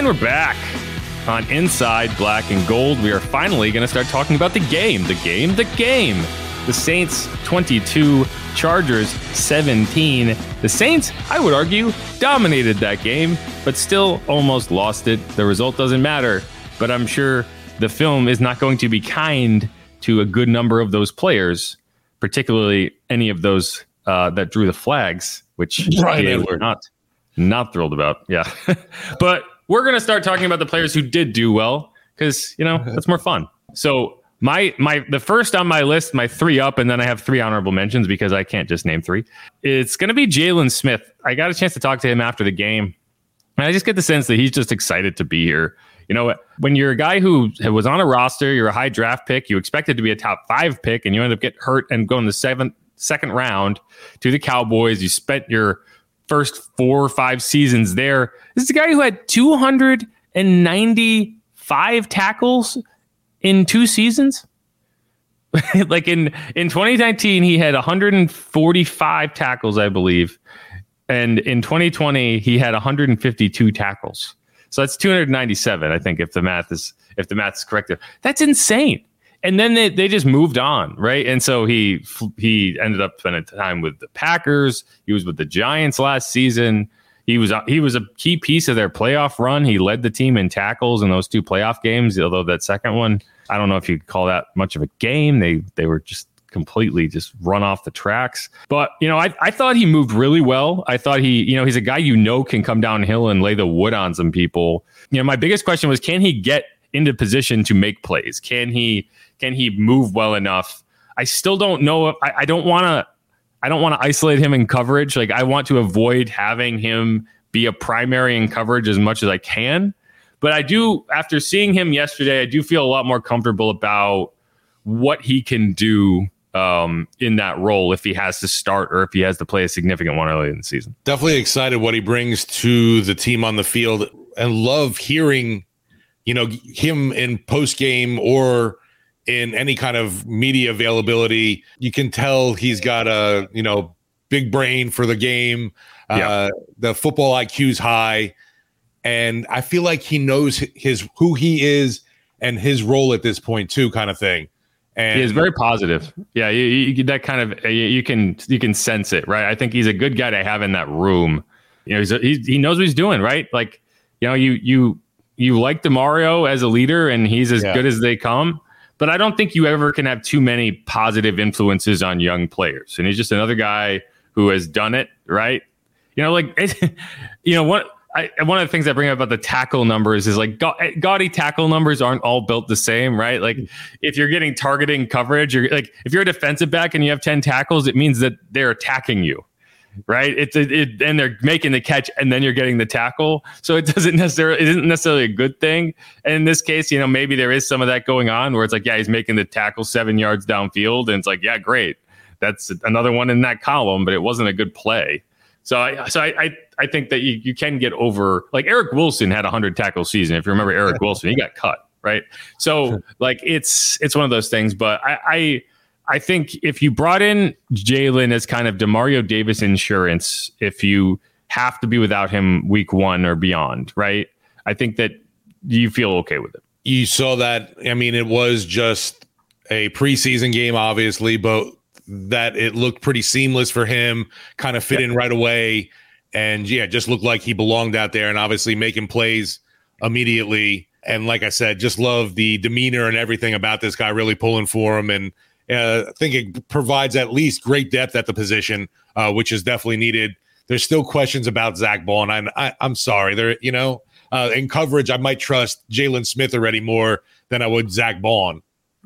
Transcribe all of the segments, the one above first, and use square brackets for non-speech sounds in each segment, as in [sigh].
And we're back on Inside Black and Gold. We are finally going to start talking about the game. The game, the game. The Saints 22, Chargers 17. The Saints, I would argue, dominated that game, but still almost lost it. The result doesn't matter, but I'm sure the film is not going to be kind to a good number of those players, particularly any of those uh, that drew the flags, which Right, they were not not thrilled about. Yeah, [laughs] but we're gonna start talking about the players who did do well because you know [laughs] that's more fun. So my my the first on my list, my three up, and then I have three honorable mentions because I can't just name three. It's gonna be Jaylon Smith. I got a chance to talk to him after the game, and I just get the sense that he's just excited to be here. You know, when you're a guy who was on a roster, you're a high draft pick, you expected to be a top five pick, and you end up getting hurt and going the seventh second round to the Cowboys. You spent your first four or five seasons there. This is a guy who had 295 tackles in two seasons. [laughs] like in in 2019, he had 145 tackles, I believe, and in 2020 he had 152 tackles. So that's 297, I think, if the math is if the math is correct. That's insane. And then they, they just moved on, right? And so he he ended up spending time with the Packers. He was with the Giants last season. He was he was a key piece of their playoff run. He led the team in tackles in those two playoff games. Although that second one, I don't know if you could call that much of a game. They they were just completely just run off the tracks. But you know, I I thought he moved really well. I thought he you know he's a guy you know can come downhill and lay the wood on some people. You know, my biggest question was can he get into position to make plays? Can he can he move well enough? I still don't know. If, I, I don't want to. I don't want to isolate him in coverage. Like I want to avoid having him be a primary in coverage as much as I can. But I do, after seeing him yesterday, I do feel a lot more comfortable about what he can do um, in that role if he has to start or if he has to play a significant one early in the season. Definitely excited what he brings to the team on the field and love hearing, you know, him in post game or in any kind of media availability. You can tell he's got a, you know, big brain for the game. Yeah. Uh, the football IQ's high. And I feel like he knows his who he is and his role at this point too, kind of thing. And He is very positive. Yeah, you, you, that kind of you, you can you can sense it, right? I think he's a good guy to have in that room. You know, he's, a, he's he knows what he's doing, right? Like, you know, you you you like Demario as a leader, and he's as Yeah. good as they come. But I don't think you ever can have too many positive influences on young players. And he's just another guy who has done it, right? You know, like [laughs] it, you know what. I, one of the things I bring up about the tackle numbers is like ga- gaudy tackle numbers aren't all built the same, right? Like mm-hmm. if you're getting targeting coverage, you're like if you're a defensive back and you have 10 tackles, it means that they're attacking you, right? It's it, it, and they're making the catch and then you're getting the tackle. So it doesn't necessarily it isn't necessarily a good thing. And in this case, you know, maybe there is some of that going on where it's like, yeah, he's making the tackle seven yards downfield, and it's like, yeah, great. That's another one in that column, but it wasn't a good play. So I so I I, I think that you, you can get over like Eric Wilson had a hundred tackle season. If you remember Eric Wilson, he got cut, right? So like it's it's one of those things. But I I, I think if you brought in Jaylon as kind of Demario Davis insurance, if you have to be without him week one or beyond, right? I think that you feel okay with it. you saw that. I mean, it was just a preseason game, obviously, but that it looked pretty seamless for him, kind of fit in right away. And yeah, just looked like he belonged out there and obviously making plays immediately. And like I said, just love the demeanor and everything about this guy really pulling for him. And uh, I think it provides at least great depth at the position, uh, which is definitely needed. There's still questions about Zack Baun, and I, I, I'm sorry. There, you know, uh, in coverage, I might trust Jaylon Smith already more than I would Zack Baun.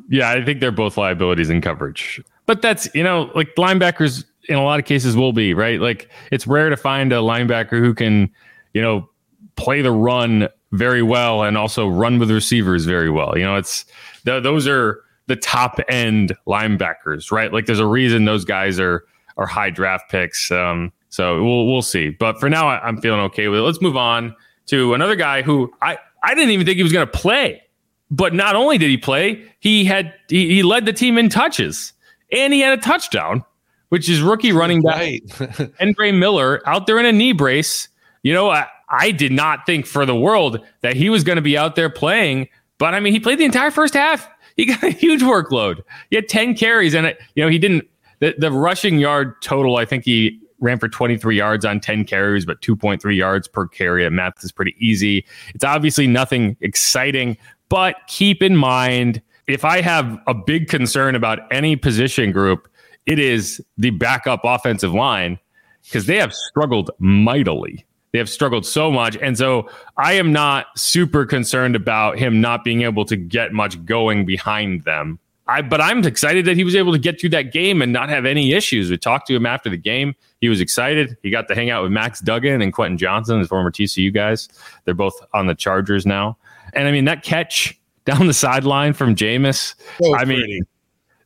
Yeah, I think they're both liabilities in coverage. But that's, you know, like linebackers in a lot of cases will be, right? Like it's rare to find a linebacker who can, you know, play the run very well and also run with receivers very well. You know, it's th- those are the top end linebackers, right? Like there's a reason those guys are are high draft picks. Um, so we'll we'll see. But for now, I, I'm feeling okay with it. Let's move on to another guy who I I didn't even think he was going to play. But not only did he play, he had he, he led the team in touches and he had a touchdown, which is rookie running back Right. [laughs] Kendre Miller out there in a knee brace. You know, I, I did not think for the world that he was going to be out there playing. But I mean, he played the entire first half. [laughs] He got a huge workload. He had 10 carries, and it, you know he didn't. The, the rushing yard total, I think he ran for 23 yards on 10 carries, but 2.3 yards per carry. At Math is pretty easy. It's obviously nothing exciting, but keep in mind if I have a big concern about any position group, it is the backup offensive line because they have struggled mightily. They have struggled so much. And so I am not super concerned about him not being able to get much going behind them. I, but I'm excited that he was able to get through that game and not have any issues. We talked to him after the game. He was excited. He got to hang out with Max Duggan and Quentin Johnston, the former TCU guys. They're both on the Chargers now. And I mean, that catch down the sideline from Jameis, so I mean,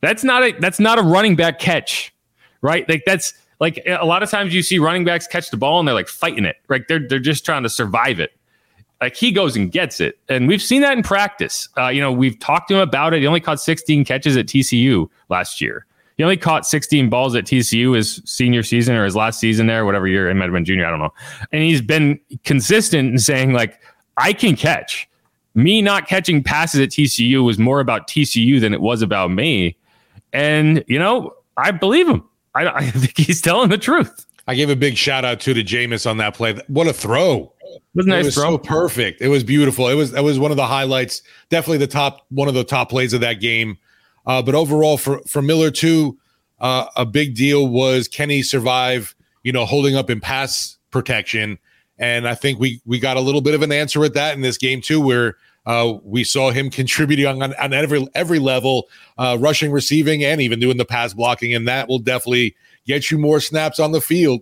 that's not a that's not a running back catch, right? Like that's like a lot of times you see running backs catch the ball and they're like fighting it, right? They're they're just trying to survive it. Like he goes and gets it, and we've seen that in practice. Uh, you know, we've talked to him about it. He only caught 16 catches at TCU last year. He only caught 16 balls at TCU his senior season or his last season there, whatever year. It might have been junior. I don't know. And he's been consistent in saying like, I can catch. Me not catching passes at TCU was more about TCU than it was about me. And you know, I believe him. I, I [laughs] think he's telling the truth. I gave a big shout out to to Jameis on that play. What a throw! Was nice it was throw. so perfect. It was beautiful. It was that was one of the highlights. Definitely the top one of the top plays of that game. Uh, but overall, for for Miller too, uh, a big deal was can he survive? You know, holding up in pass protection, and I think we we got a little bit of an answer with that in this game too, where uh, we saw him contributing on, on every every level, uh, rushing, receiving, and even doing the pass blocking, and that will definitely get you more snaps on the field.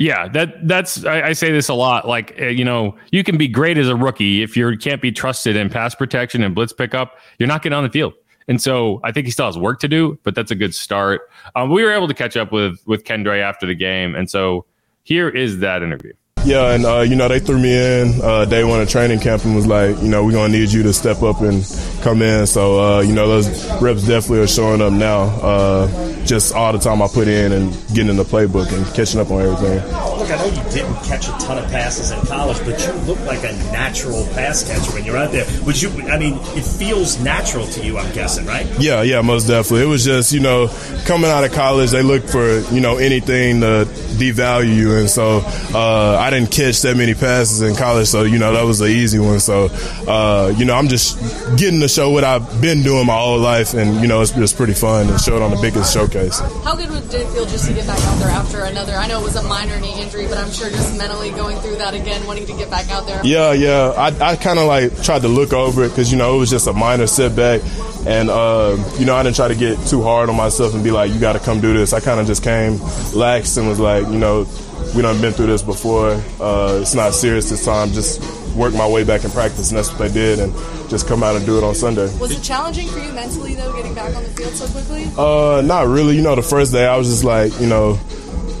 Yeah, that that's I, I, say this a lot. Like uh, you know, you can be great as a rookie if you can't be trusted in pass protection and blitz pickup. You're not getting on the field, and so I think he still has work to do. But that's a good start. Um, we were able to catch up with with Kendre after the game, and so here is that interview. Yeah, and uh, you know they threw me in uh, day one of training camp and was like, you know, we're gonna need you to step up and come in. So uh, you know those reps definitely are showing up now. Uh, just all the time I put in and getting in the playbook and catching up on everything. Look, I know you didn't catch a ton of passes in college, but you look like a natural pass catcher when you're out there. Would you? I mean, it feels natural to you. I'm guessing, right? Yeah, yeah, most definitely. It was just you know coming out of college, they look for you know anything to devalue you, and so uh, I didn't catch that many passes in college, so you know that was an easy one. So uh, you know I'm just getting to show what I've been doing my whole life, and you know it's, it's pretty fun to show it on the biggest showcase. How good did it feel just to get back out there after another? I know it was a minor knee injury, but I'm sure just mentally going through that again, wanting to get back out there. Yeah, yeah. I, I kind of like tried to look over it because you know it was just a minor setback, and uh, you know I didn't try to get too hard on myself and be like, you got to come do this. I kind of just came lax and was like, you know, we done been through this before. Uh, it's not serious this time. Just work my way back in practice, and that's what they did, and just come out and do it on Sunday. Was it challenging for you mentally though, getting back on the field so quickly? Uh, not really. You know, the first day I was just like, you know,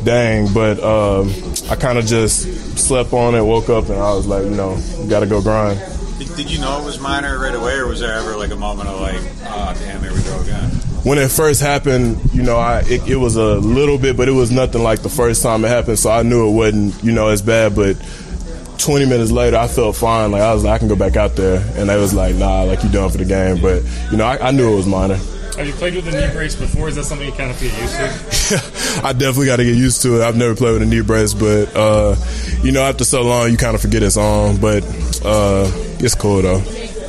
dang, but um, I kind of just slept on it, woke up, and I was like, you know, got to go grind. Did, did, you know it was minor right away, or was there ever like a moment of like, oh damn, here we go again? When it first happened, you know, I it, it was a little bit, but it was nothing like the first time it happened, so I knew it wasn't, you know, as bad, but 20 minutes later, I felt fine. Like I was like, I can go back out there, and they was like, Nah, like you done for the game. But you know, I, I knew it was minor. Have you played with a knee brace before? Is that something you kind of get used to? [laughs] I definitely got to get used to it. I've never played with a knee brace, but uh, you know, after so long, you kind of forget it's on. But uh, it's cool though.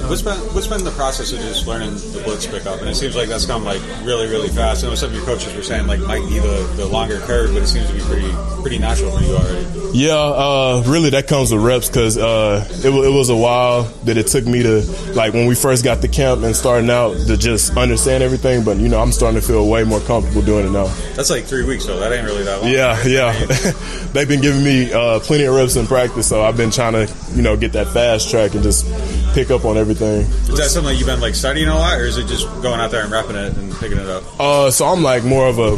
What's been what's been the process of just learning the blitz pickup? And it seems like that's come like really really fast. I know some of your coaches were saying like might be the, the longer curve, but it seems to be pretty pretty natural for you already. Yeah, uh, really that comes with reps because uh, it, it was a while that it took me to like when we first got to camp and starting out to just understand everything. But you know I'm starting to feel way more comfortable doing it now. That's like three weeks though. That ain't really that long. Yeah, yeah. [laughs] They've been giving me uh, plenty of reps in practice, so I've been trying to you know get that fast track and just pick up on everything. Is that something you've been like studying a lot, or is it just going out there and repping it and picking it up? Uh, so I'm like more of a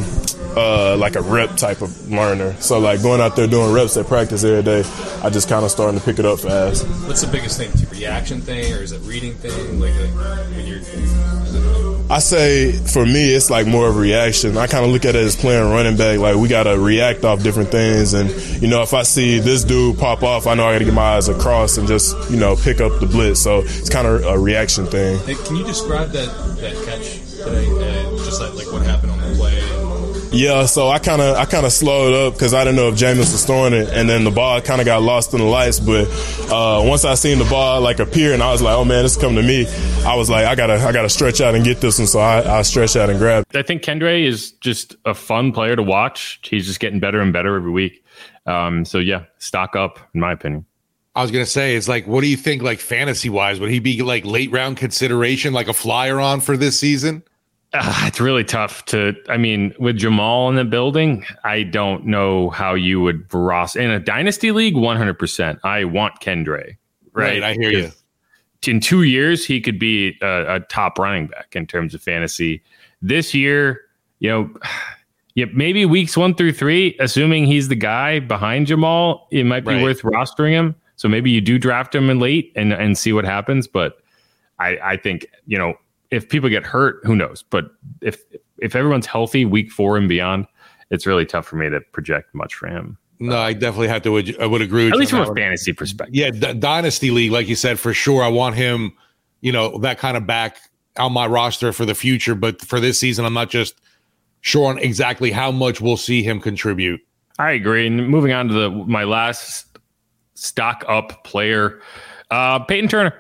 uh, like a rep type of learner. So like going out there doing reps at practice every day, I just kind of starting to pick it up fast. What's the biggest thing? A reaction thing, or is it reading thing? Like, like when you're. I say for me, it's like more of a reaction. I kind of look at it as playing running back. Like we got to react off different things, and you know, if I see this dude pop off, I know I got to get my eyes across and just you know pick up the blitz. So it's kind of a reaction thing. Hey, can you describe that that catch today? Uh, just like, like what happened on the. Yeah, so I kind of I kind of slowed up because I didn't know if Jameis was throwing it, and then the ball kind of got lost in the lights. But uh, once I seen the ball like appear, and I was like, "Oh man, this is coming to me," I was like, "I gotta I gotta stretch out and get this one." So I, I stretched out and grabbed. I think Kendre is just a fun player to watch. He's just getting better and better every week. Um, so yeah, stock up, in my opinion. I was gonna say, it's like, what do you think, like fantasy wise? Would he be like late round consideration, like a flyer on for this season? Uh, it's really tough to. I mean, with Jamal in the building, I don't know how you would Ross in a dynasty league. One hundred percent, I want Kendre. Right, Right, I hear you. In two years, he could be a, a top running back in terms of fantasy. This year, you know, [sighs] yeah, maybe weeks one through three, assuming he's the guy behind Jamal, it might be Right. worth rostering him. So maybe you do draft him in late and and see what happens. But I I think you know if people get hurt, who knows? But if if everyone's healthy, week four and beyond, it's really tough for me to project much for him. No, I definitely have to. I would agree. With At you least from a fantasy perspective. Yeah, D- dynasty league, like you said, for sure. I want him, you know, that kind of back on my roster for the future. But for this season, I'm not just sure on exactly how much we'll see him contribute. I agree. And moving on to the my last stock up player, uh, Peyton Turner.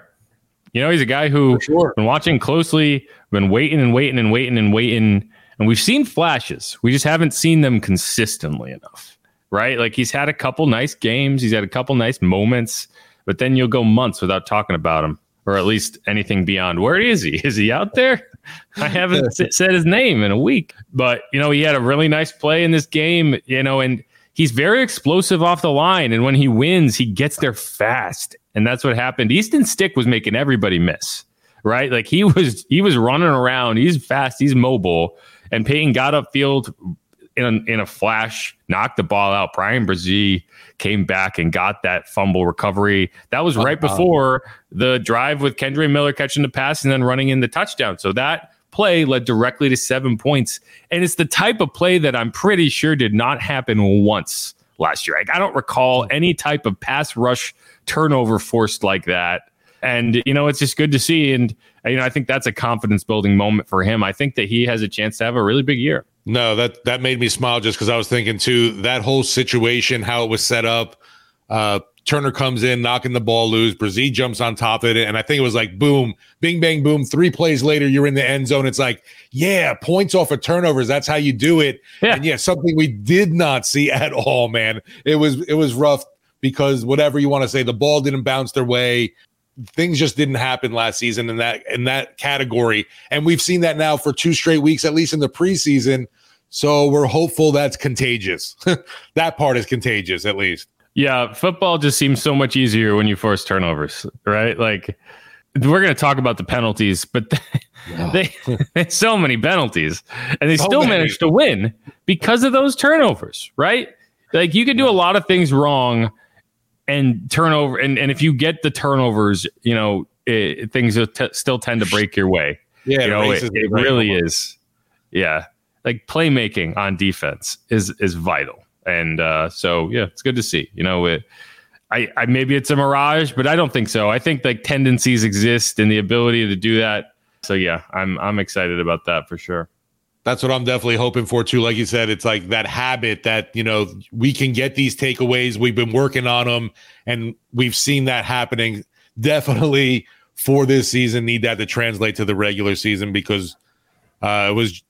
You know, he's a guy who sure. been watching closely, been waiting and waiting and waiting and waiting, and we've seen flashes. We just haven't seen them consistently enough, right? Like he's had a couple nice games, he's had a couple nice moments, but then you'll go months without talking about him, or at least anything beyond. Where is he? Is he out there? [laughs] I haven't [laughs] said his name in a week, but you know, he had a really nice play in this game, you know, and he's very explosive off the line. And when he wins, he gets there fast. And that's what happened. Easton Stick was making everybody miss, right? Like he was he was running around. He's fast, he's mobile. And Peyton got upfield in a, in a flash, knocked the ball out. Bryan Bresee came back and got that fumble recovery. That was right before the drive with Kendre Miller catching the pass and then running in the touchdown. So that play led directly to seven points. And it's the type of play that I'm pretty sure did not happen once last year. Like, I don't recall any type of pass rush turnover forced like that. And, you know, it's just good to see. And, you know, I think that's a confidence building moment for him. I think that he has a chance to have a really big year. No, that that made me smile just because I was thinking too that whole situation, how it was set up. Uh, Turner comes in, knocking the ball loose. Bresee jumps on top of it, and I think it was like boom, bing, bang, boom. Three plays later, you're in the end zone. It's like, yeah, points off of turnovers. That's how you do it. Yeah. And yeah, something we did not see [laughs] at all, man. It was it was rough because whatever you want to say, the ball didn't bounce their way. Things just didn't happen last season in that in that category, and we've seen that now for two straight weeks, at least in the preseason. So we're hopeful that's contagious. [laughs] that part is contagious, at least. Yeah, football just seems so much easier when you force turnovers, right? Like we're going to talk about the penalties, but [laughs] they [laughs] they so many penalties, and they So still many. managed to win because of those turnovers, right? Like you can do a lot of things wrong and turnover, and and if you get the turnovers, you know it, things t- still tend to break your way. Yeah, you know, it, raises it really is. Yeah, like playmaking on defense is is vital, and uh, so yeah, it's good to see. You know, it, I, I maybe it's a mirage, but I don't think so. I think like tendencies exist and the ability to do that. So yeah, I'm I'm excited about that for sure. That's what I'm definitely hoping for too. Like you said, it's like that habit that you know we can get these takeaways. We've been working on them, and we've seen that happening. Definitely for this season, need that to translate to the regular season because uh, it was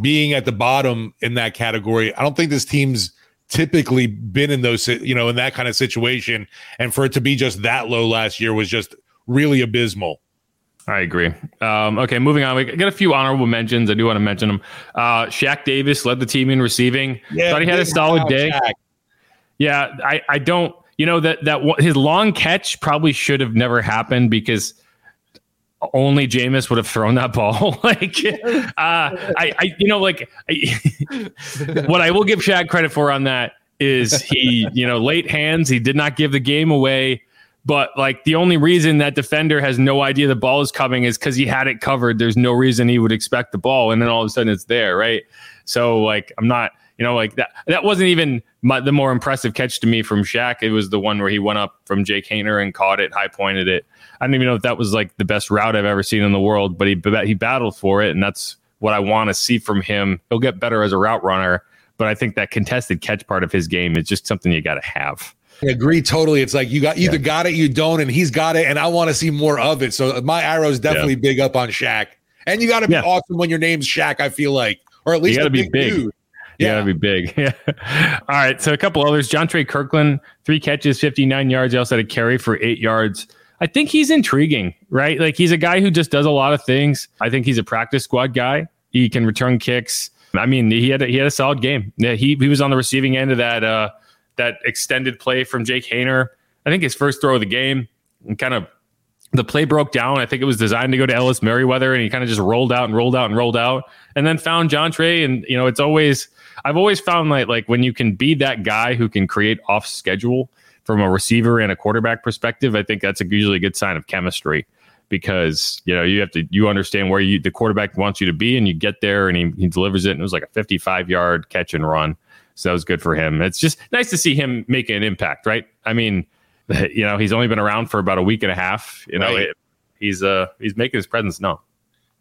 being at the bottom in that category. I don't think this team's typically been in those, you know, in that kind of situation, and for it to be just that low last year was just really abysmal. I agree. Um, okay, moving on. We got a few honorable mentions. I do want to mention them. Uh, Shaq Davis led the team in receiving. Yeah, Thought he had a solid day. Shaq. Yeah, I, I don't. You know that that his long catch probably should have never happened because only Jameis would have thrown that ball. [laughs] like, [laughs] uh, I, I, you know, like, I, [laughs] what I will give Shaq credit for on that is he, you know, late hands. He did not give the game away. But like the only reason that defender has no idea the ball is coming is because he had it covered. There's no reason he would expect the ball, and then all of a sudden it's there, right? So like I'm not, you know, like that. That wasn't even my, the more impressive catch to me from Shaq. It was the one where he went up from Jake Haener and caught it, high pointed it. I don't even know if that was like the best route I've ever seen in the world, but he he battled for it, and that's what I want to see from him. He'll get better as a route runner, but I think that contested catch part of his game is just something you got to have. I agree totally. It's like you got either yeah. got it, you don't, and he's got it, and I want to see more of it. So uh, my arrow is definitely yeah. big up on Shaq, and you got to be yeah. awesome when your name's Shaq. I feel like, or at least you got to be big. Dude. You yeah. gotta be big. [laughs] Yeah. All right. So a couple others. Jontre Kirklin, three catches, 59 yards. He also had a carry for eight yards. I think he's intriguing, right? Like he's a guy who just does a lot of things. I think he's a practice squad guy. He can return kicks. I mean, he had a, he had a solid game. Yeah, he he was on the receiving end of that uh that extended play from Jake Haener. I think his first throw of the game and kind of the play broke down. I think it was designed to go to Ellis Merriweather and he kind of just rolled out and rolled out and rolled out and then found Jontre. And, you know, it's always, I've always found like, like when you can be that guy who can create off schedule from a receiver and a quarterback perspective, I think that's a usually a good sign of chemistry because, you know, you have to, you understand where you, the quarterback wants you to be and you get there and he, he delivers it. And it was like a 55 yard catch and run. So that was good for him. It's just nice to see him make an impact, right? I mean, [laughs] you know, he's only been around for about a week and a half. You know, right. it, he's uh he's making his presence known.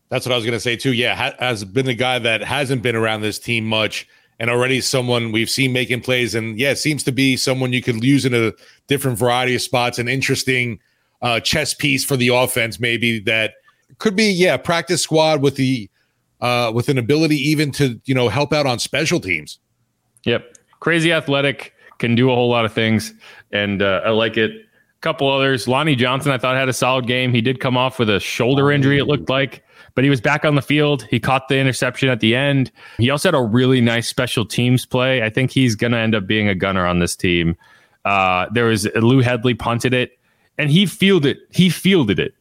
That's what I was going to say too. Yeah, ha- has been a guy that hasn't been around this team much, and already someone we've seen making plays. And yeah, seems to be someone you could use in a different variety of spots. An interesting uh, chess piece for the offense, maybe that could be yeah practice squad with the uh, with an ability even to you know help out on special teams. Yep. Crazy athletic, can do a whole lot of things. And uh, I like it. A couple others. Lonnie Johnson, I thought had a solid game. He did come off with a shoulder injury, it looked like, but he was back on the field. He caught the interception at the end. He also had a really nice special teams play. I think he's going to end up being a gunner on this team. Uh, there was Lou Hedley punted it, and he fielded it. he fielded it.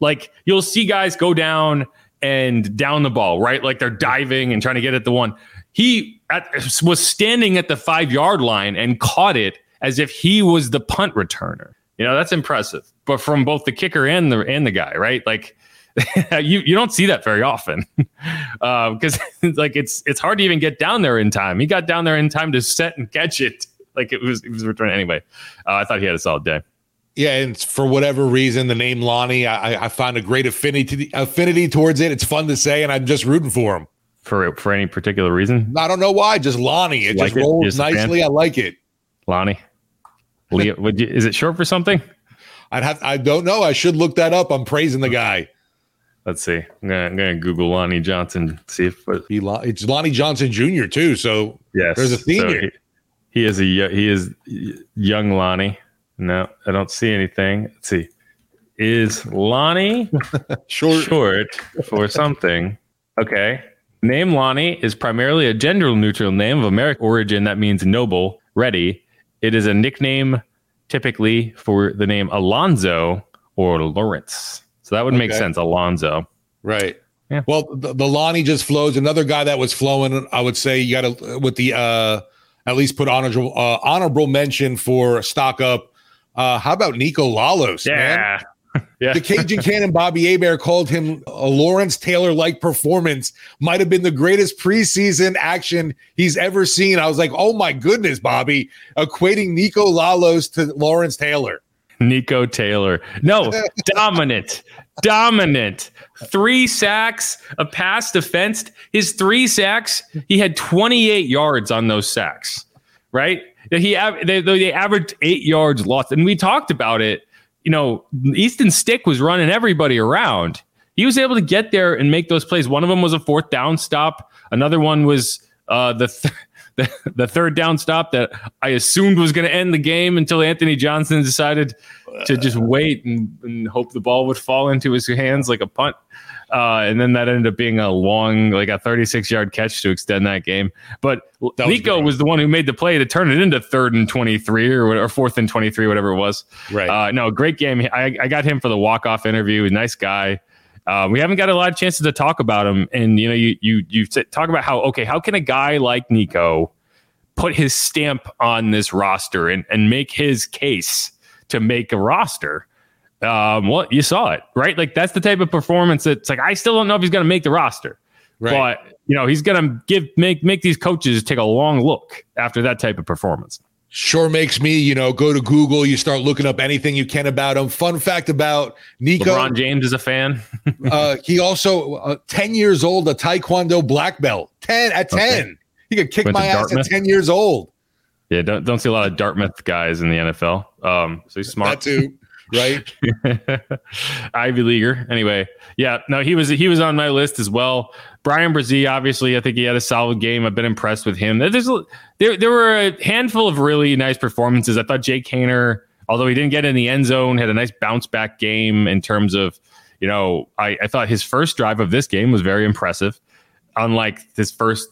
Like you'll see guys go down and down the ball, right? Like they're diving and trying to get at the one. He at, was standing at the five yard line and caught it as if he was the punt returner. You know, that's impressive. But from both the kicker and the and the guy, right? Like [laughs] you you don't see that very often because [laughs] uh, [laughs] like it's it's hard to even get down there in time. He got down there in time to set and catch it. Like it was it was returning anyway. Uh, I thought he had a solid day. Yeah, and for whatever reason, the name Lonnie, I, I found a great affinity affinity towards it. It's fun to say, and I'm just rooting for him for for any particular reason? I don't know why. Just Lonnie. It like just rolls it? nicely. I like it. Lonnie. Leo, would you, is it short for something? I'd have. I don't know. I should look that up. I'm praising the guy. Let's see. I'm gonna, I'm gonna Google Lonnie Johnson. See if he. It's Lonnie Johnson Jr. too. So yes, there's a senior. So he, he is a he is young Lonnie. No, I don't see anything. Let's see. Is Lonnie [laughs] short short for something? Okay. Name Lonnie is primarily a gender neutral name of American origin that means noble, ready. It is a nickname typically for the name Alonzo or Lawrence. So that would make okay. sense, Alonzo. Right. Yeah. Well, the, the Lonnie just flows. Another guy that was flowing, I would say you got to with the uh at least put honorable uh, honorable mention for stock up. Uh, how about Nico Lalos? Yeah. Man? [laughs] yeah. The Cajun Cannon Bobby Hebert called him a Lawrence Taylor like performance. Might have been the greatest preseason action he's ever seen. I was like, oh my goodness, Bobby, equating Nico Lalos to Lawrence Taylor. Nico Taylor. No, [laughs] dominant, dominant. Three sacks, a pass defensed. His three sacks, he had 28 yards on those sacks, right? He they, they averaged eight yards lost. And we talked about it you know, Easton Stick was running everybody around. He was able to get there and make those plays. One of them was a fourth down stop. Another one was uh, the, th- [laughs] the the third down stop that I assumed was going to end the game until Anthony Johnson decided to just wait and, and hope the ball would fall into his hands like a punt. Uh, and then that ended up being a long, like a 36 yard catch to extend that game. But that Nico was, was, the one who made the play to turn it into third and 23 or, or fourth and 23, whatever it was. Right. Uh, no, great game. I, I got him for the walk off interview. Nice guy. Uh, we haven't got a lot of chances to talk about him. And you know, you you you talk about how okay, how can a guy like Nico put his stamp on this roster and and make his case to make a roster? Um, well, you saw it, right? Like that's the type of performance that's like I still don't know if he's going to make the roster, Right. but you know he's going to give make make these coaches take a long look after that type of performance. Sure makes me, you know, go to Google, you start looking up anything you can about him. Fun fact about Nico, LeBron James is a fan. [laughs] uh, he also uh, 10 years old, a Taekwondo black belt. 10 at 10. Okay. He could kick Went my ass Dartmouth? at 10 years old. Yeah, don't don't see a lot of Dartmouth guys in the NFL. Um, so he's smart. That too, right? [laughs] Ivy leaguer. Anyway, yeah, no, he was he was on my list as well. Bryan Bresee, obviously, I think he had a solid game. I've been impressed with him. There's there there were a handful of really nice performances. I thought Jake Haener, although he didn't get in the end zone, had a nice bounce back game in terms of you know I, I thought his first drive of this game was very impressive, unlike his first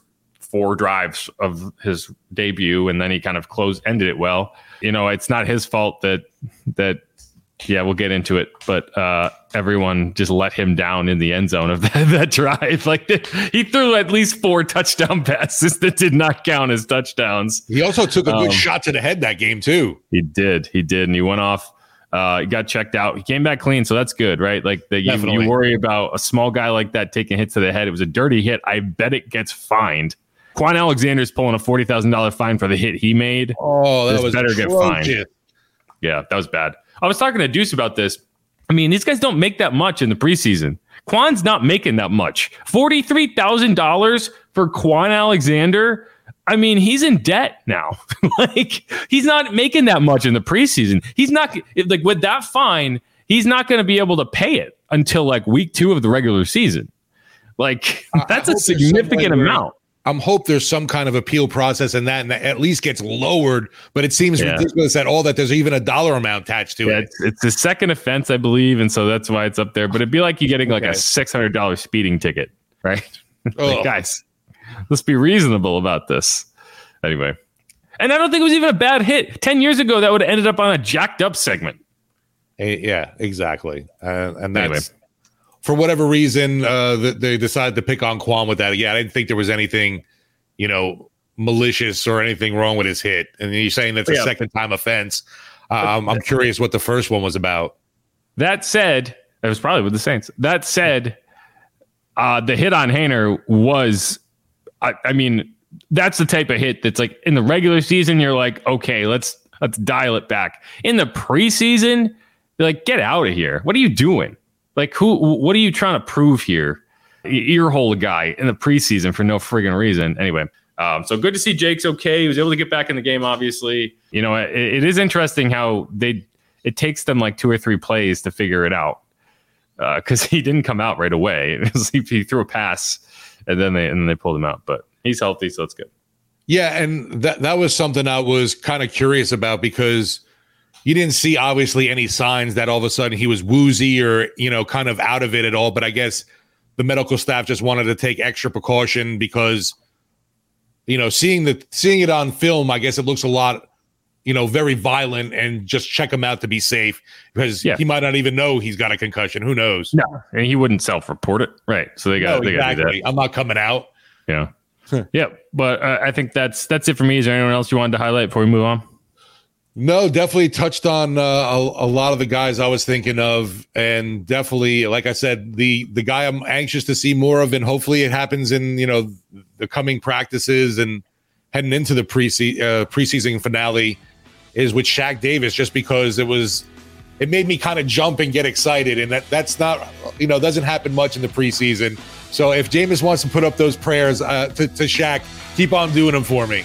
four drives of his debut, and then he kind of closed ended it well. You know, it's not his fault that that yeah, we'll get into it, but uh, everyone just let him down in the end zone of [laughs] that, that drive. Like [laughs] he threw at least four touchdown [laughs] passes that did not count as touchdowns. He also took a good Um, shot to the head that game, too. He did, he did, and he went off. Uh, he got checked out. He came back clean, so that's good, right? Like the, you, you worry about a small guy like that taking hits to the head. It was a dirty hit. I bet it gets fined. Quan Alexander's pulling a forty thousand dollar fine for the hit he made. Oh, that This was better get fined. Yeah, that was bad. I was talking to Deuce about this. I mean, these guys don't make that much in the preseason. Quan's not making that much. Forty-three thousand dollars for Quan Alexander. I mean, he's in debt now. [laughs] like he's not making that much in the preseason. He's not like with that fine. He's not going to be able to pay it until like week two of the regular season. Like that's a hope there's some significant amount. I'm hope there's some kind of appeal process in that, and that at least gets lowered. But it seems Yeah. ridiculous at all that there's even a dollar amount attached to Yeah, it. it's, it's the second offense, I believe, and so that's why it's up there. But it'd be like you getting like Okay. a six hundred dollars speeding ticket, right? [laughs] Oh. like, guys, let's be reasonable about this. Anyway, and I don't think it was even a bad hit. Ten years ago, that would have ended up on a jacked up segment. Eh, yeah, exactly. Uh, and Anyway. That's for whatever reason uh, they decided to pick on Quan with that. Yeah, I didn't think there was anything, you know, malicious or anything wrong with his hit. And you're saying that's a Yeah. second time offense. Um, I'm curious what the first one was about. That said, it was probably with the Saints. That said, uh, the hit on Haener was, I, I mean, that's the type of hit that's like in the regular season, you're like, okay, let's let's dial it back. In the preseason, you're like, get out of here. What are you doing? Like, who? What are you trying to prove here? Earhole guy in the preseason for no friggin' reason. Anyway. Um, so good to see Jake's okay. He was able to get back in the game. Obviously, you know it, it is interesting how they it takes them like two or three plays to figure it out because [laughs] he didn't come out right away. [laughs] It he threw a pass and then they and then they pulled him out. But he's healthy, so it's good. Yeah, and that that was something I was kind of curious about because you didn't see obviously any signs that all of a sudden he was woozy or you know kind of out of it at all. But I guess the medical staff just wanted to take extra precaution because you know seeing the seeing it on film, I guess it looks a lot you know very violent and just check him out to be safe because Yeah. he might not even know he's got a concussion. Who knows? No, and he wouldn't self-report it, right? So they got No, they got to do that. exactly. I'm not coming out. Yeah, yeah. But uh, I think that's that's it for me. Is there anyone else you wanted to highlight before we move on? No, definitely touched on uh, a, a lot of the guys I was thinking of, and definitely, like I said, the the guy I'm anxious to see more of, and hopefully it happens in you know the coming practices and heading into the pre uh, preseason finale is with Shaq Davis, just because it was it made me kind of jump and get excited, and that that's not you know doesn't happen much in the preseason. So if Jameis wants to put up those prayers uh, to to Shaq, keep on doing them for me.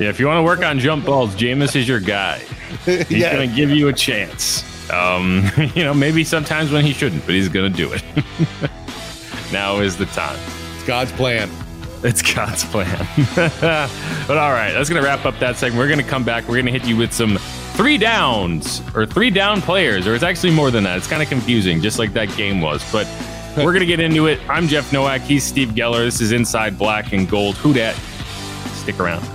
Yeah, if you want to work on jump balls, Jameis is your guy. He's Yeah. going to give you a chance. Um, [laughs] you know, maybe sometimes when he shouldn't, but he's going to do it. [laughs] now is the time. It's God's plan. It's God's plan. [laughs] but all right, that's going to wrap up that segment. We're going to come back. We're going to hit you with some three downs or three down players, or it's actually more than that. It's kind of confusing, just like that game was. But we're going to get into it. I'm Jeff Nowak. He's Steve Geller. This is Inside Black and Gold. Who dat? Stick around.